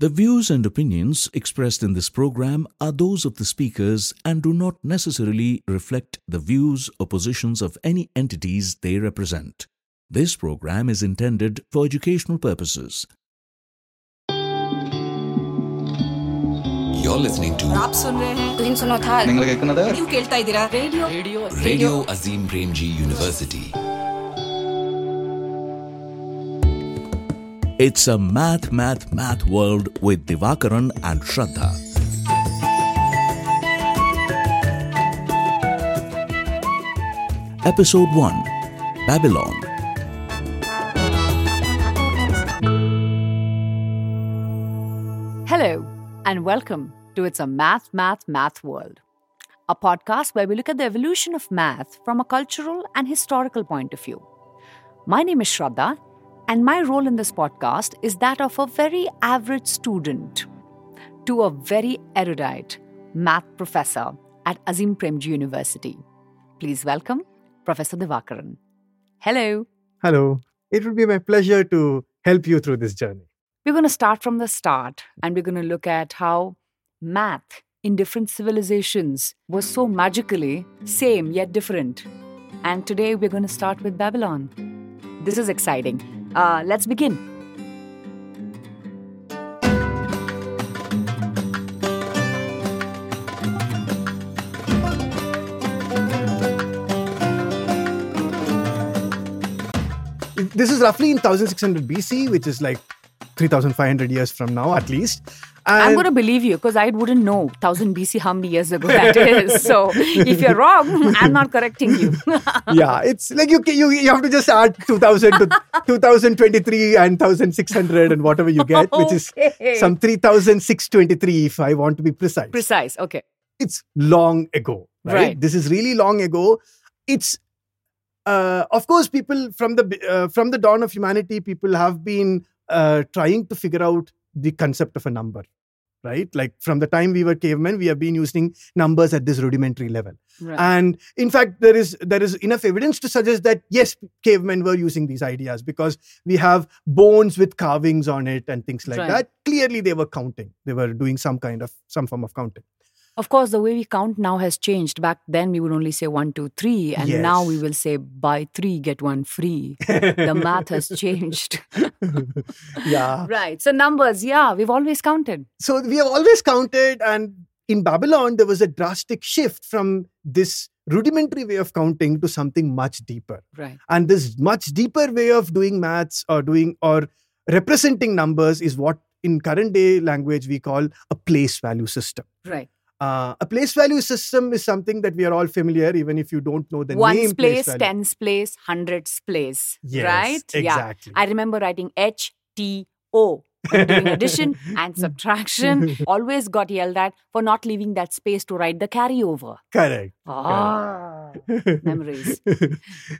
The views and opinions expressed in this program are those of the speakers and do not necessarily reflect the views or positions of any entities they represent. This program is intended for educational purposes. You're listening to आप सुन रहे हैं तुम सुनो था നിങ്ങൾ കേൾക്കുന്നത് ನೀವು ಕೇಳ್ತಾ ಇದ್ದೀರಾ radio radio Radio Azim Premji It's a math, math, math world with Divakaran and Shraddha. Episode 1 Babylon. Hello, and welcome to It's a Math, Math, Math World, a podcast where we look at the evolution of math from a cultural and historical point of view. My name is Shraddha, and my role in this podcast is that of a very average student to a very erudite math professor at Azim Premji University. Please welcome Professor Divakaran. Hello. Hello. It would be my pleasure to help you through this journey. We're going to start from the start and we're going to look at how math in different civilizations was so magically same yet different. And today we're going to start with Babylon. This is exciting. Uh, let's begin. This is roughly in 1600 BC, which is like 3500 years from now at least. And I'm going to believe you because I wouldn't know 1000 BC how many years ago that is. So if you're wrong, I'm not correcting you. yeah, it's like you, you you have to just add 2000 to 2023 and 1600 and whatever you get, which is Okay. some 3623 if I want to be precise. Precise. Okay. it's long ago right, Right. this is really long ago it's uh, of course people from the uh, from the dawn of humanity people have been uh, trying to figure out the concept of a number right? Like from the time we were cavemen we have been using numbers at this rudimentary level. Right. and in fact there is there is enough evidence to suggest that yes cavemen were using these ideas because we have bones with carvings on it and things like Right. that. Clearly they were counting. They were doing some kind of some form of counting Of course, the way we count now has changed. Back then, we would only say one, two, three, and now we will say buy three, get one free. the math has changed. yeah. right. So, numbers, yeah, we've always counted. So we have always counted, and in Babylon, there was a drastic shift from this rudimentary way of counting to something much deeper. Right. And this much deeper way of doing maths or doing or representing numbers is what in current day language we call a place value system. Right. Uh, a place value system is something that we are all familiar, even if you don't know the Ones name. place, value. tens place, hundreds place. Yes, right? Yeah. exactly. I remember writing H T O. doing addition and subtraction, always got yelled at for not leaving that space to write the carryover. Correct. Ah, memories.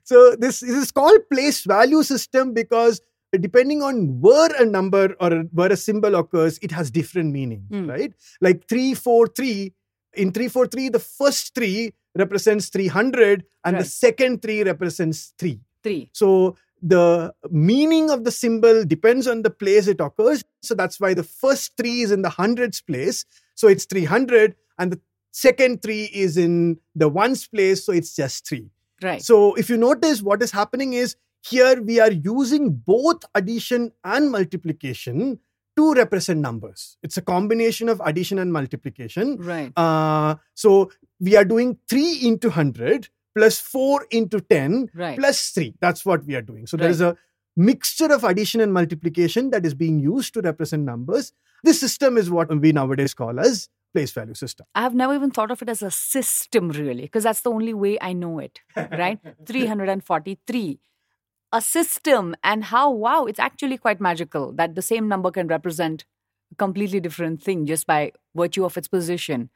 so this, this is called place value system because depending on where a number or where a symbol occurs, it has different meaning, Hmm. right? Like 343, in 343, the first three represents 300 and the second three represents 3. Three. So the meaning of the symbol depends on the place it occurs. So that's why the first three is in the hundreds place. So it's 300. And the second three is in the ones place. So it's just three. Right. So if you notice, what is happening is here we are using both addition and multiplication to represent numbers. It's a combination of addition and multiplication. right. Uh, so we are doing 3 into 100 plus 4 into 10 Right. plus 3. That's what we are doing. So there is a mixture of addition and multiplication that is being used to represent numbers. This system is what we nowadays call as place value system. I have never even thought of it as a system, really, because that's the only way I know it, right? 343. A system, and how, wow, it's actually quite magical that the same number can represent a completely different thing just by virtue of its position.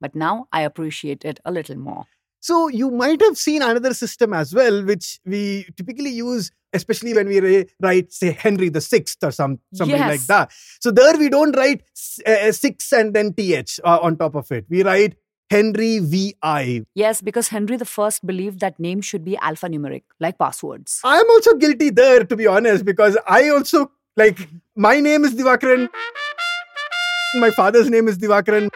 But now I appreciate it a little more. So you might have seen another system as well, which we typically use, especially when we write, say, Henry the Sixth or some something like that. So there we don't write uh, six and then th uh, on top of it. We write Henry VI. Yes, because Henry I believed that names should be alphanumeric, like passwords. I am also guilty there, to be honest, because I also like my name is Divakaran. My father's name is Divakaran.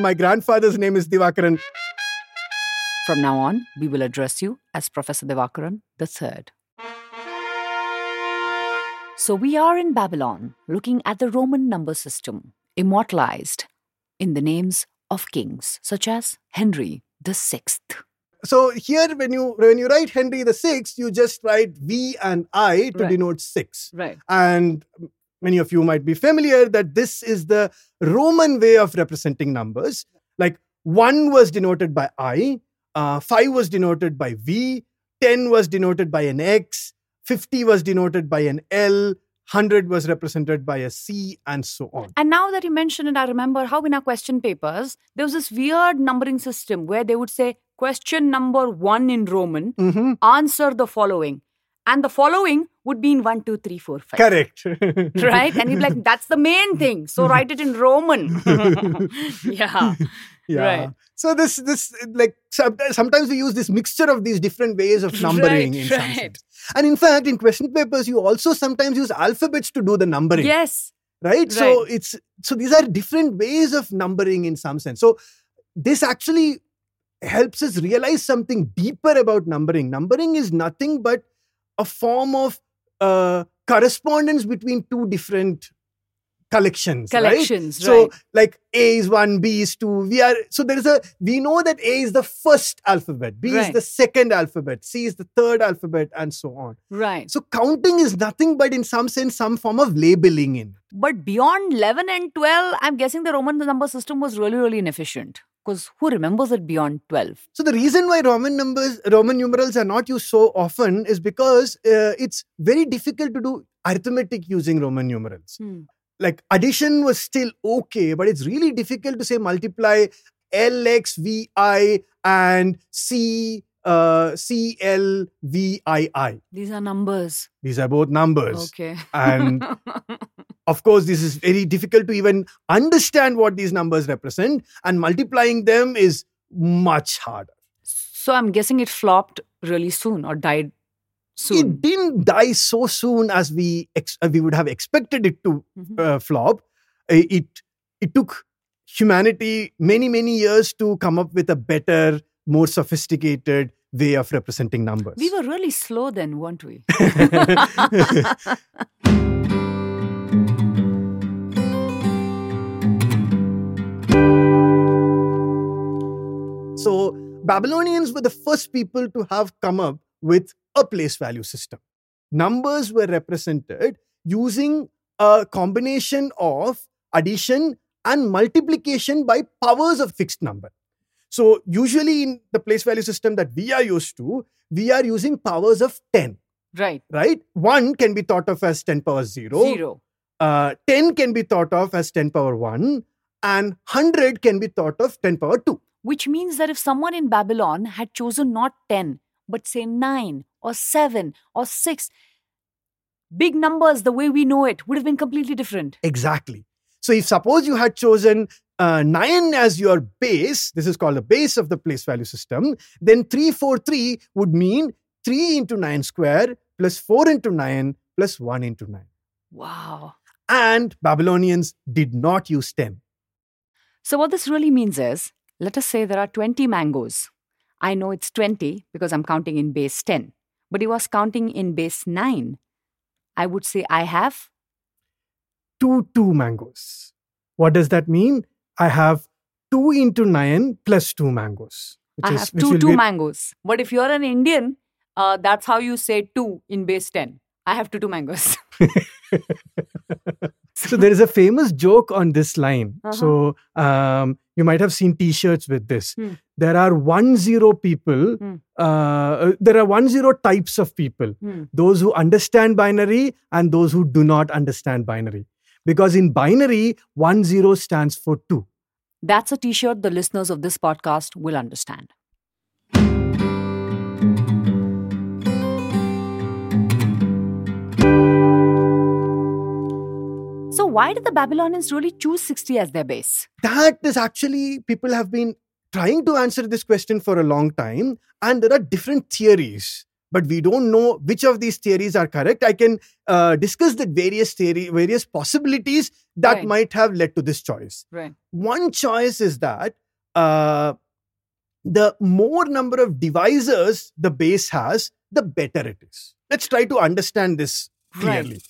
My grandfather's name is Divakaran. From now on, we will address you as Professor Divakaran III. So we are in Babylon, looking at the Roman number system, immortalized in the names of kings such as Henry VI. So here, when you when you write Henry the Sixth, you just write V and I to Right. denote six. Right. And many of you might be familiar that this is the Roman way of representing numbers. Like one was denoted by I, uh, five was denoted by V, ten was denoted by an X, fifty was denoted by an L, hundred was represented by a C, and so on. And now that you mention it, I remember how in our question papers, there was this weird numbering system where they would say, question number one in Roman, Mhm. answer the following. And the following would be in one, two, three, four, five. Correct. Right? And he'd be like, that's the main thing. So write it in Roman. yeah. Yeah. Right. So this this like sometimes we use this mixture of these different ways of numbering Right, in some right. sense. And in fact, in question papers, you also sometimes use alphabets to do the numbering. Yes. Right. right So it's so these are different ways of numbering in some sense. So this actually helps us realize something deeper about numbering. Numbering is nothing but a form of uh, correspondence between two different collections. right? Collections. So like A is one, B is two. We are so there is a we know that A is the first alphabet, B is the second alphabet, C is the third alphabet, and so on. Right. So counting is nothing but in some sense some form of labeling in. But beyond 11 and 12, I'm guessing the Roman number system was really, really inefficient. Because who remembers it beyond 12? So the reason why Roman numbers, Roman numerals are not used so often is because uh, it's very difficult to do arithmetic using Roman numerals. Like addition was still okay, but it's really difficult to say multiply LXVI and C uh, CLVII. These are numbers. These are both numbers. Okay. And of course, this is very difficult to even understand what these numbers represent, and multiplying them is much harder. so I'm guessing it flopped really soon or died soon. It didn't die so soon as we ex- uh, we would have expected it to Mhm. uh, flop. It it took humanity many many years to come up with a better, more sophisticated way of representing numbers. We were really slow then, weren't we? So Babylonians were the first people to have come up with a place value system. Numbers were represented using a combination of addition and multiplication by powers of fixed number. So usually in the place value system that we are used to, we are using powers of 10, right. right? 1 can be thought of as 10 power 0. Zero. Uh, 10 can be thought of as 10 power 1 and 100 can be thought of 10 power 2. Which means that if someone in Babylon had chosen not 10, but say 9 or 7 or 6, big numbers, the way we know it, would have been completely different. Exactly. So if suppose you had chosen uh, 9 as your base, this is called the base of the place value system, then 343 would mean 3 into 9 square plus 4 into 9 plus 1 into 9. Wow. And Babylonians did not use 10. So, what this really means is let us say there are 20 mangoes. I know it's 20 because I'm counting in base 10. But he was counting in base 9. I would say I have 2 2 mangoes. What does that mean? I have 2 into 9 plus 2 mangoes. which I is- have two will two be- mangoes. But if you're an Indian, uh, that's how you say two in base 10. I have two two mangoes. So there is a famous joke on this line. Uh-huh. So um, you might have seen T-shirts with this. Hmm. There are one zero people. Hmm. Uh, there are one zero types of people. Hmm. Those who understand binary and those who do not understand binary. Because in binary, one zero stands for two. That's a t shirt the listeners of this podcast will understand. So, why did the Babylonians really choose 60 as their base? That is actually people have been trying to answer this question for a long time, and there are different theories but we don't know which of these theories are correct. I can uh, discuss the various theory, various possibilities that Right. might have led to this choice. Right. One choice is that uh, the more number of divisors the base has, the better it is. Let's try to understand this Right. clearly.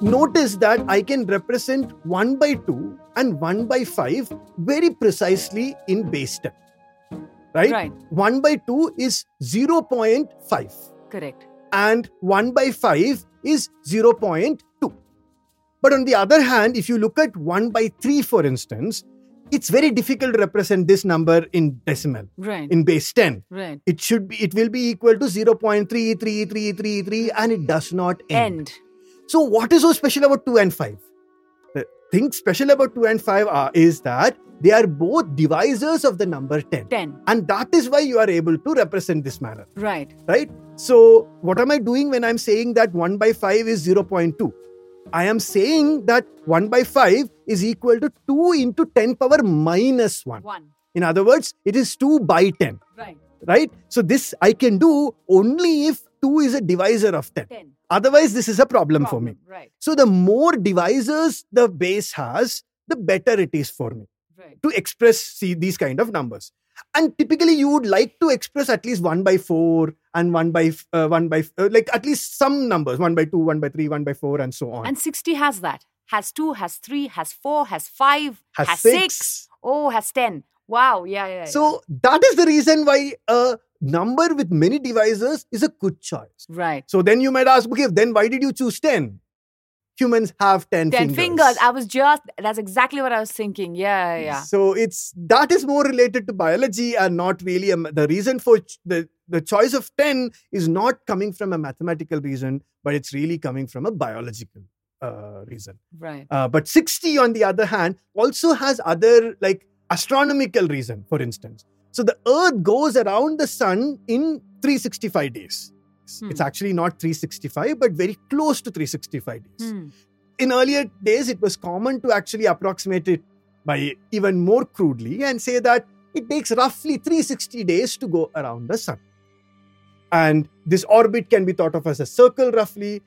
Notice that I can represent 1 by 2 and 1 by 5 very precisely in base 10. Right? Right. 1 by 2 is 0.5 Correct. and 1 by 5 is 0.2. But on the other hand, if you look at 1 by 3, for instance, it's very difficult to represent this number in decimal, Right. in base 10. right. It should be, it will be equal to 0.33333, and it does not end. End. So, what is so special about 2 and 5? The thing special about 2 and 5 are, is that they are both divisors of the number 10. 10. And that is why you are able to represent this manner Right. right? So, what am I doing when I'm saying that 1 by 5 is 0.2? I am saying that 1 by 5 is equal to 2 into 10 power minus 1. 1. In other words, it is 2 by 10, Right. right? So, this I can do only if 2 is a divisor of 10. 10. Otherwise, this is a problem, for me. Right. So, the more divisors the base has, the better it is for me Right. to express see these kind of numbers and typically you would like to express at least 1 by 4 and 1 by uh, 1 by uh, like at least some numbers 1 by 2 1 by 3 1 by 4 and so on And 60 has that. Has 2, has 3, has 4, has 5, Has has six. 6. Oh, has 10. Wow. Yeah, yeah. yeah. so that is the reason why a number with many divisors is a good choice right. so then you might ask okay then why did you choose 10 humans have 10, 10 fingers. I was just, that's exactly what I was thinking. Yeah, yeah, yeah. So it's that is more related to biology and not really a, the reason for ch- the the choice of 10 is not coming from a mathematical reason, but it's really coming from a biological uh, reason. Right. Uh, but 60, on the other hand, also has other like astronomical reason. For instance, so the Earth goes around the Sun in 365 days. It's Hmm. actually not 365, but very close to 365 days Hmm. in earlier days, it was common to actually approximate it by even more crudely and say that it takes roughly 360 days to go around the sun. And this orbit can be thought of as a circle roughly.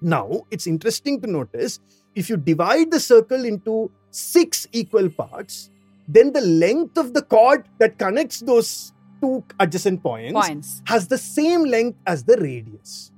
Now, it's interesting to notice if you divide the circle into six equal parts, then the length of the chord that connects those two adjacent points Points. has the same length as the radius.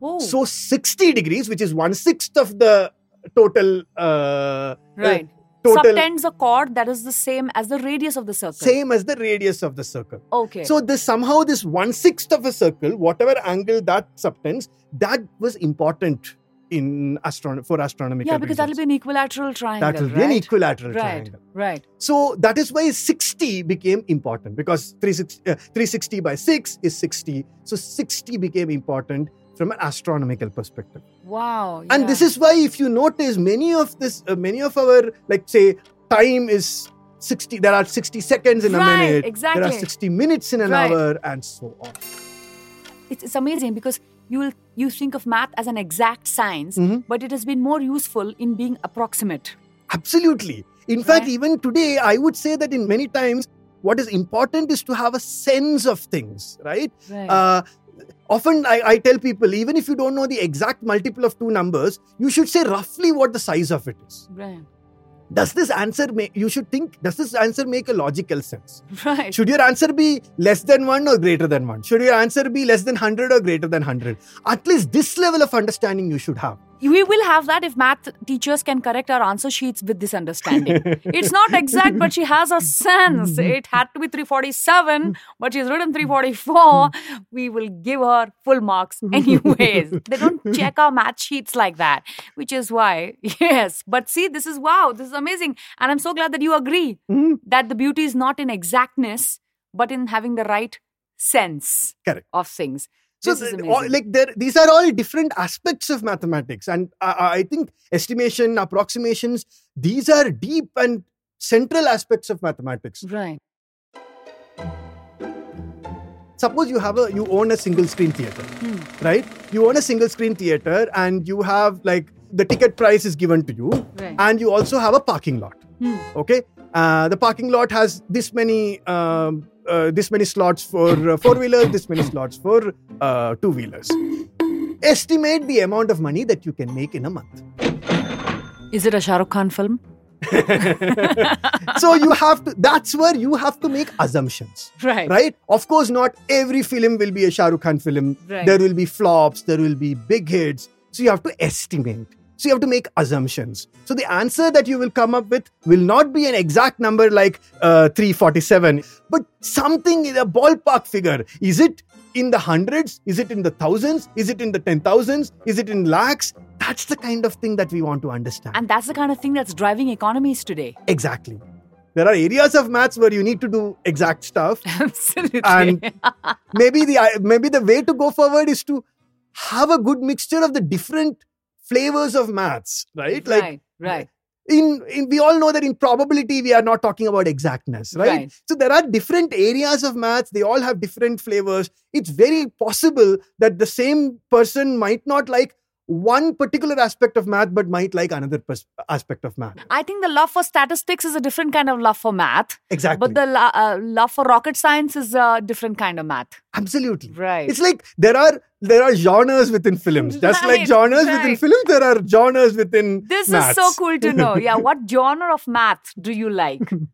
Oh, So 60 degrees, which is one sixth of the total, uh, right. total Subtends a chord that is the same as the radius of the circle. same as the radius of the circle. Okay. So this somehow this one sixth of a circle, whatever angle that subtends, that was important in astron for astronomical yeah, because that'll be an equilateral triangle. that will right? be an equilateral Right. triangle. Right. So that is why 60 became important because 360, uh, 360 by 6 is 60. So 60 became important from an astronomical perspective. Wow. and this is why if you notice many of this uh, many of our like say time is 60 there are 60 seconds in a Right, minute there exactly. are 60 minutes in an Right. hour and so on it's, it's amazing because you will you think of math as an exact science, Mhm. but it has been more useful in being approximate. absolutely in fact even today i would say that in many times what is important is to have a sense of things right Right. uh, often I, I tell people even if you don't know the exact multiple of two numbers you should say roughly what the size of it is right. Does this answer make you should think does this answer make a logical sense Right. Should your answer be less than 1 or greater than 1? Should your answer be less than 100 or greater than 100? At least this level of understanding you should have. We will have that if math teachers can correct our answer sheets with this understanding. it's not exact, but she has a sense. Mm-hmm. It had to be 347, but she's written 344. Mm-hmm. We will give her full marks mm-hmm. anyways. they don't check our math sheets like that, which is why, yes. But see, this is wow, this is amazing. And I'm so glad that you agree that the beauty is not in exactness, but in having the right sense Correct. of things. So, This is amazing. all- like there, these are all different aspects of mathematics, and I, I think estimation, approximations, these are deep and central aspects of mathematics. right. Suppose you have a you own a single screen theater, Hmm. right? You own a single screen theater, and you have like the ticket price is given to you, Right. and you also have a parking lot. Hmm. Okay. Uh, the parking lot has this many um, uh, this many slots for uh, four wheelers, this many slots for uh, two wheelers. Estimate the amount of money that you can make in a month. Is it a Shah Rukh Khan film? so you have to. That's where you have to make assumptions. Right. Right? Of course, not every film will be a Shah Rukh Khan film. Right. There will be flops, there will be big hits. So you have to estimate. So you have to make assumptions. So the answer that you will come up with will not be an exact number like uh, 347, but something in a ballpark figure. Is it in the hundreds? Is it in the thousands? Is it in the ten thousands? Is it in lakhs? That's the kind of thing that we want to understand. And that's the kind of thing that's driving economies today. exactly. There are areas of maths where you need to do exact stuff. Absolutely. and maybe the maybe the way to go forward is to have a good mixture of the different flavors of maths right like right, right. in, in we all know that in probability we are not talking about exactness right? Right. so there are different areas of maths they all have different flavors it's very possible that the same person might not like one particular aspect of math but might like another pers- aspect of math I think the love for statistics is a different kind of love for math. exactly But the lo- uh, love for rocket science is a different kind of math. absolutely Right. It's like there are there are genres within films. Just like Right, genres within films, there are genres within This maths. is so cool to know. Yeah, what genre of math do you like?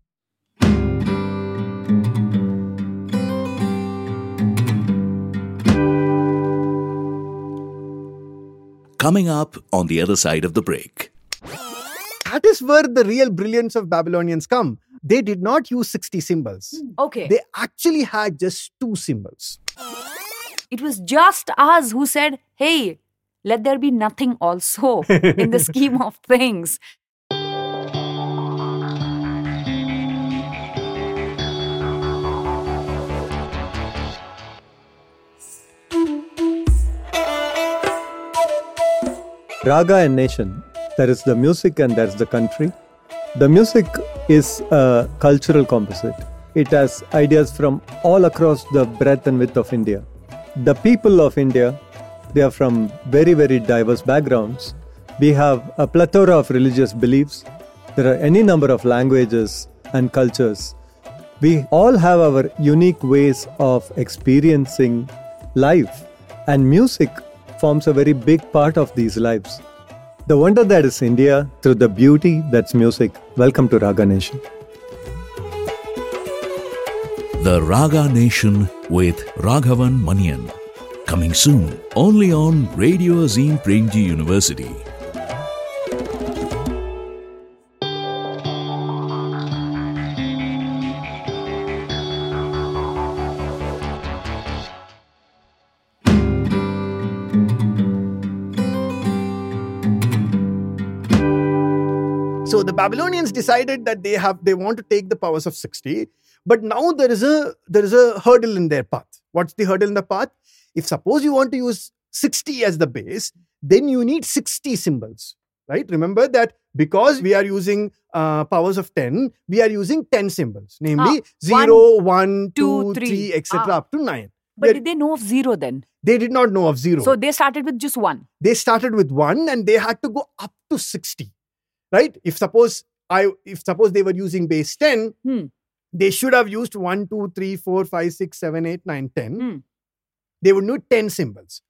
Coming up on the other side of the break. That is where the real brilliance of Babylonians come. They did not use 60 symbols. Hmm. Okay. They actually had just two symbols. it was just us who said, hey, let there be nothing also in the scheme of things. Raga and Nation. There is the music and there's the country. The music is a cultural composite. It has ideas from all across the breadth and width of India. The people of India, they are from very, very diverse backgrounds. We have a plethora of religious beliefs. There are any number of languages and cultures. We all have our unique ways of experiencing life, and music forms a very big part of these lives. The wonder that is India through the beauty that's music. Welcome to Raga Nation. The Raga Nation with Raghavan Manian. Coming soon, only on Radio Azim Premji University. So the Babylonians decided that they have they want to take the powers of 60, but now there is a there is a hurdle in their path. What's the hurdle in the path? If suppose you want to use 60 as the base, then you need 60 symbols. Right? Remember that because we are using uh, powers of 10, we are using 10 symbols, namely Ah, 0, 1, 2, two, 3, three. etc. Ah. up to 9. But did they know of zero then? they did not know of 0. So they started with just one. they started with one and they had to go up to 60 right if suppose i if suppose they were using base 10 Hmm. they should have used 1 2 3 4 5 6 7 8 9 10 Hmm. they would need 10 symbols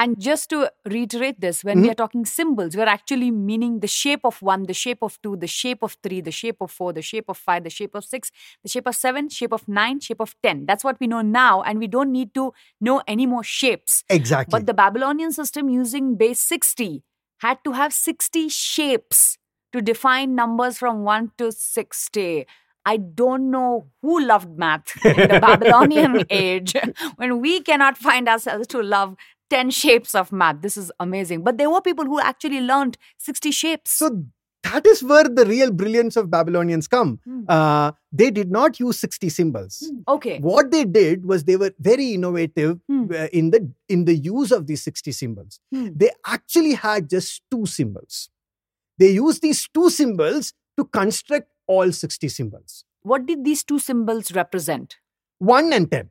And just to reiterate this, when we are talking symbols, we're actually meaning the shape of one, the shape of two, the shape of three, the shape of four, the shape of five, the shape of six, the shape of seven, shape of nine, shape of ten. That's what we know now, and we don't need to know any more shapes. exactly But the Babylonian system using base 60 had to have 60 shapes to define numbers from 1 to 60. I don't know who loved math in the Babylonian age when we cannot find ourselves to love 10 shapes of math. This is amazing. But there were people who actually learned 60 shapes. so that is where the real brilliance of babylonians come Hmm. uh, they did not use 60 symbols okay. what they did was they were very innovative uh, in the in the use of these 60 symbols Hmm. they actually had just two symbols they used these two symbols to construct all 60 symbols What did these two symbols represent? 1 and 10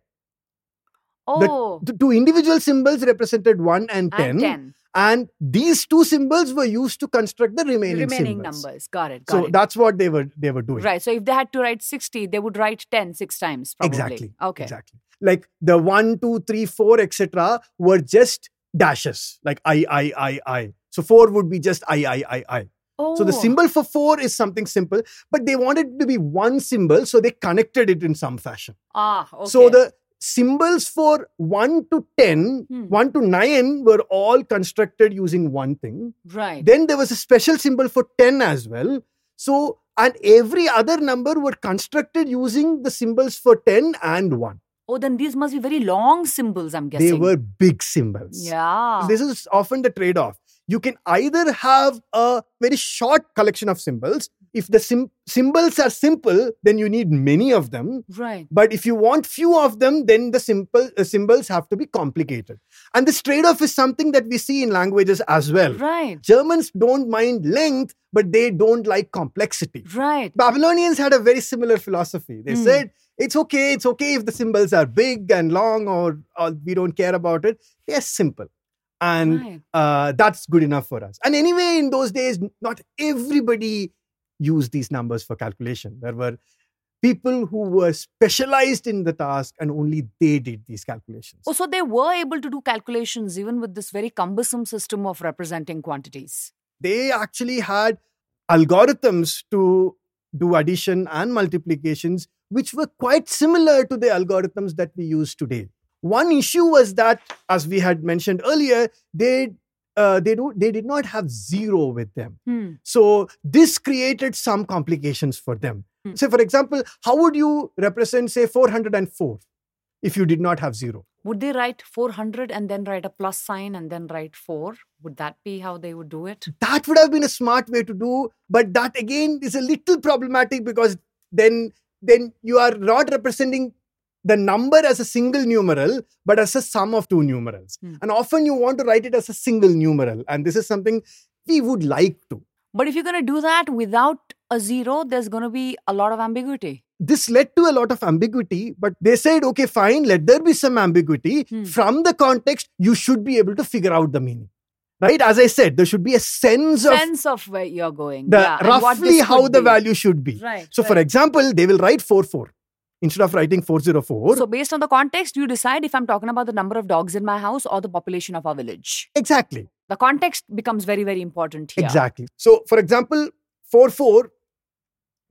Oh, the two individual symbols represented 1 and 10 and 10. and these two symbols were used to construct the remaining, Remaining symbols. numbers. Got it. Got So it. that's what they were they were doing. Right. So if they had to write 60, they would write 10 six times, probably. Exactly. Okay. Exactly. Like the one, two, three, four, etc. were just dashes, like I, I, I, I. So four would be just I, I, I, I. Oh. So the symbol for four is something simple, but they wanted it to be one symbol, so they connected it in some fashion. Ah, okay. So the symbols for 1 to 10, Hmm. 1 to 9 were all constructed using one thing. Right. Then there was a special symbol for 10 as well. So, and every other number were constructed using the symbols for 10 and 1. oh, then these must be very long symbols, I'm guessing. They were big symbols. Yeah. This is often the trade off. You can either have a very short collection of symbols. If the sim- symbols are simple, then you need many of them. right. But if you want few of them, then the simple uh, symbols have to be complicated. And this trade-off is something that we see in languages as well. Right. Germans don't mind length, but they don't like complexity. Right. Babylonians had a very similar philosophy. They Hmm. said it's okay, it's okay if the symbols are big and long or, or we don't care about it. They're simple. And uh, that's good enough for us. And anyway, in those days, not everybody used these numbers for calculation. There were people who were specialized in the task and only they did these calculations. Oh, so they were able to do calculations even with this very cumbersome system of representing quantities. They actually had algorithms to do addition and multiplications, which were quite similar to the algorithms that we use today. One issue was that, as we had mentioned earlier, they uh, they do they did not have zero with them. Hmm. So this created some complications for them. Hmm. Say, for example, how would you represent, say, 404 if you did not have zero? Would they write 400 and then write a plus sign and then write 4? Would that be how they would do it? That would have been a smart way to do, but that again is a little problematic because then then you are not representing the number as a single numeral, but as a sum of two numerals. Hmm. And often you want to write it as a single numeral, and this is something we would like to. But if you're going to do that without a zero, there's going to be a lot of ambiguity. this led to a lot of ambiguity, but they said, okay, fine, let there be some ambiguity. Hmm. From the context, you should be able to figure out the meaning. Right? As I said, there should be a sense of Sense of where you're going. the yeah, roughly how could the be. value should be. Right. So, for example, they will write 4 4 instead of writing 404. So, based on the context, you decide if I'm talking about the number of dogs in my house or the population of our village. exactly. The context becomes very, very important here. Exactly. So, for example, 4 4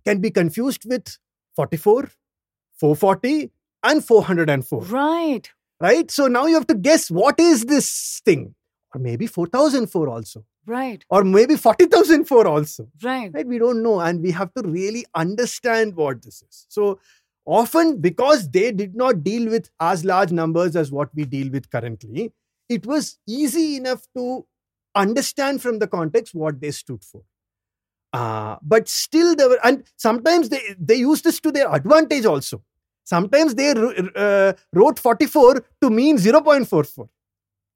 can be confused with 44, 440, and 404. Right. right? So now you have to guess what is this thing, or maybe 4004 also, Right. or maybe 40,004 also, Right. right? We don't know, and we have to really understand what this is. So often, because they did not deal with as large numbers as what we deal with currently, it was easy enough to understand from the context what they stood for. Uh, but still, there were, and sometimes they, they used this to their advantage also. Sometimes they uh, wrote 44 to mean 0.44.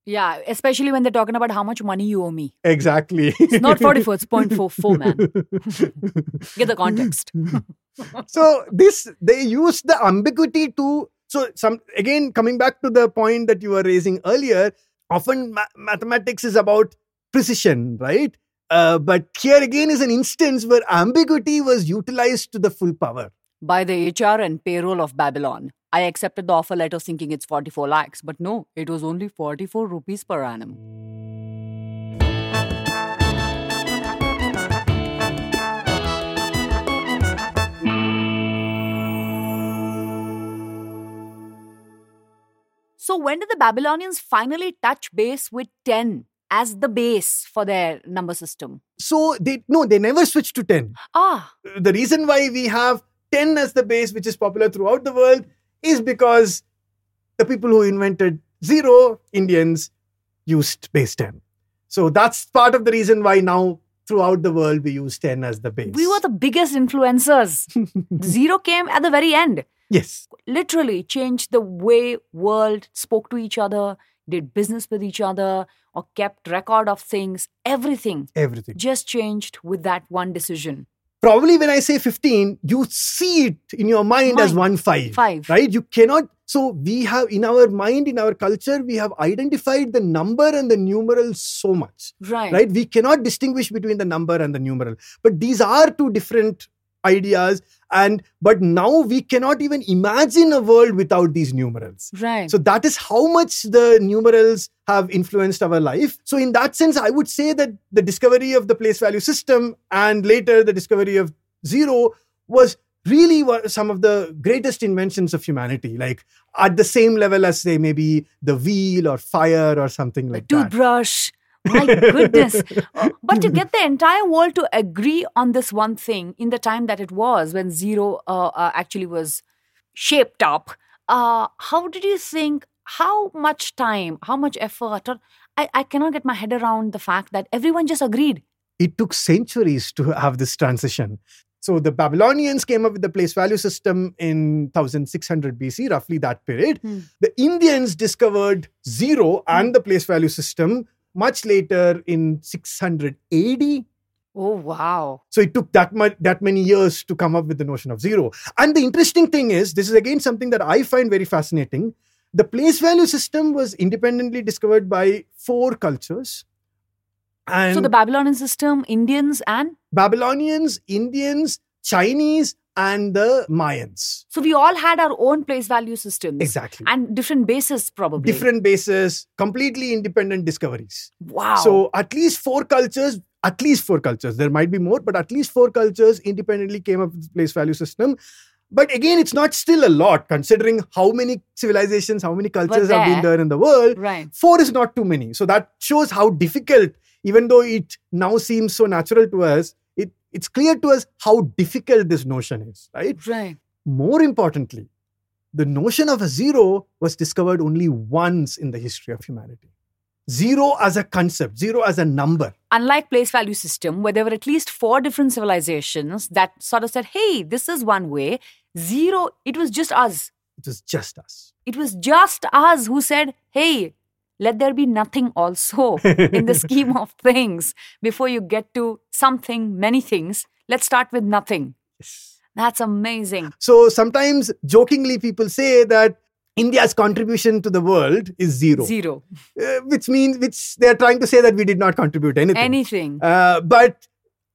Yeah. Especially when they're talking about how much money you owe me. Exactly. It's not 44, it's 0.44, man. Get the context. so this they use the ambiguity to so some again coming back to the point that you were raising earlier often ma- mathematics is about precision right uh, but here again is an instance where ambiguity was utilized to the full power By the HR and payroll of Babylon. I accepted the offer letter thinking it's 44 lakhs, but no, it was only 44 rupees per annum. So, when did the Babylonians finally touch base with 10 as the base for their number system? so they no they never switched to 10 Ah, the reason why we have 10 as the base which is popular throughout the world is because the people who invented zero indians used base 10 so that's part of the reason why now throughout the world we use 10 as the base we were the biggest influencers. Zero came at the very end. Yes literally changed the way world spoke to each other did business with each other or kept record of things everything everything just changed with that one decision probably when I say 15, you see it in your mind, as one five, Five. right? You cannot. So we have in our mind, in our culture, we have identified the number and the numeral so much, Right. right? We cannot distinguish between the number and the numeral. But these are two different ideas, and but now we cannot even imagine a world without these numerals. Right. So that is how much the numerals have influenced our life. So in that sense, I would say that the discovery of the place value system and later the discovery of zero was really some of the greatest inventions of humanity. Like at the same level as say maybe the wheel or fire or something like that. toothbrush. My goodness. Uh, but to get the entire world to agree on this one thing in the time that it was when zero uh, uh, actually was shaped up, uh, how did you think? How much time, how much effort? Or, I, I cannot get my head around the fact that everyone just agreed. it took centuries to have this transition. So the Babylonians came up with the place value system in 1600 BC, roughly that period. Hmm. The Indians discovered zero and the place value system much later in 600 AD. Oh, wow. So it took that much that many years to come up with the notion of zero. And the interesting thing is, this is again something that I find very fascinating. The place value system was independently discovered by four cultures. And so the Babylonian system, Indians, and Babylonians, Indians, Chinese, and the Mayans. so we all had our own place value systems. Exactly. And different bases, probably. Different bases, completely independent discoveries. Wow. So at least four cultures, at least four cultures, there might be more, but at least four cultures independently came up with the place value system. But again, it's not still a lot considering how many civilizations, how many cultures have been there. there in the world. right. Four is not too many. So that shows how difficult, even though it now seems so natural to us, it's clear to us how difficult this notion is, right? Right. More importantly, the notion of a zero was discovered only once in the history of humanity. Zero as a concept, zero as a number. unlike place value system where there were at least four different civilizations that sort of said hey this is one way zero it was just us It was just us. it was just us who said hey let there be nothing also in the scheme of things. Before you get to something many things let's start with nothing. That's amazing. So sometimes jokingly people say that India's contribution to the world is zero, zero. Uh, which means which they're trying to say that we did not contribute anything. anything. Uh, but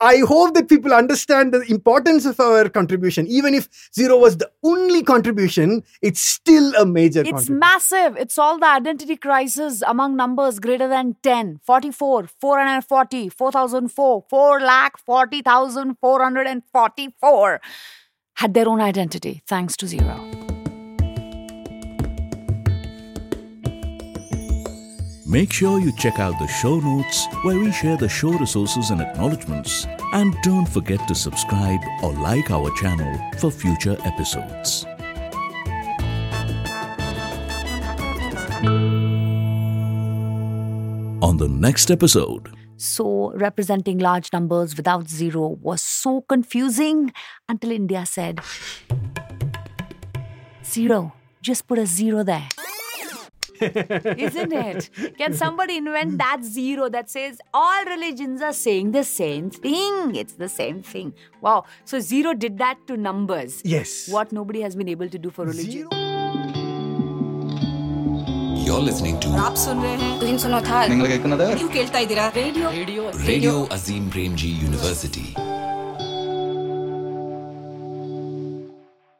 I hope that people understand the importance of our contribution. Even if zero was the only contribution, it's still a major It's massive. It's all the identity crisis among numbers greater than 10, 44, 440, 4004, 4 lakh 40,444 had their own identity thanks to zero. Make sure you check out the show notes where we share the show resources and acknowledgements. And don't forget to subscribe or like our channel for future episodes. On the next episode, So, representing large numbers without zero was so confusing until India said, Zero, just put a zero there. Isn't it? Can somebody invent that zero that says all religions are saying the same thing? It's the same thing. Wow. So, zero did that to numbers. yes. What nobody has been able to do for religion. You're listening to आप सुन रहे हैं तीन सौ നിങ്ങൾ കേൾക്കുന്നത് ನೀವು ಕೇಳ್ತಾ ಇದ್ದೀರಾ radio radio Radio Azim Premji University.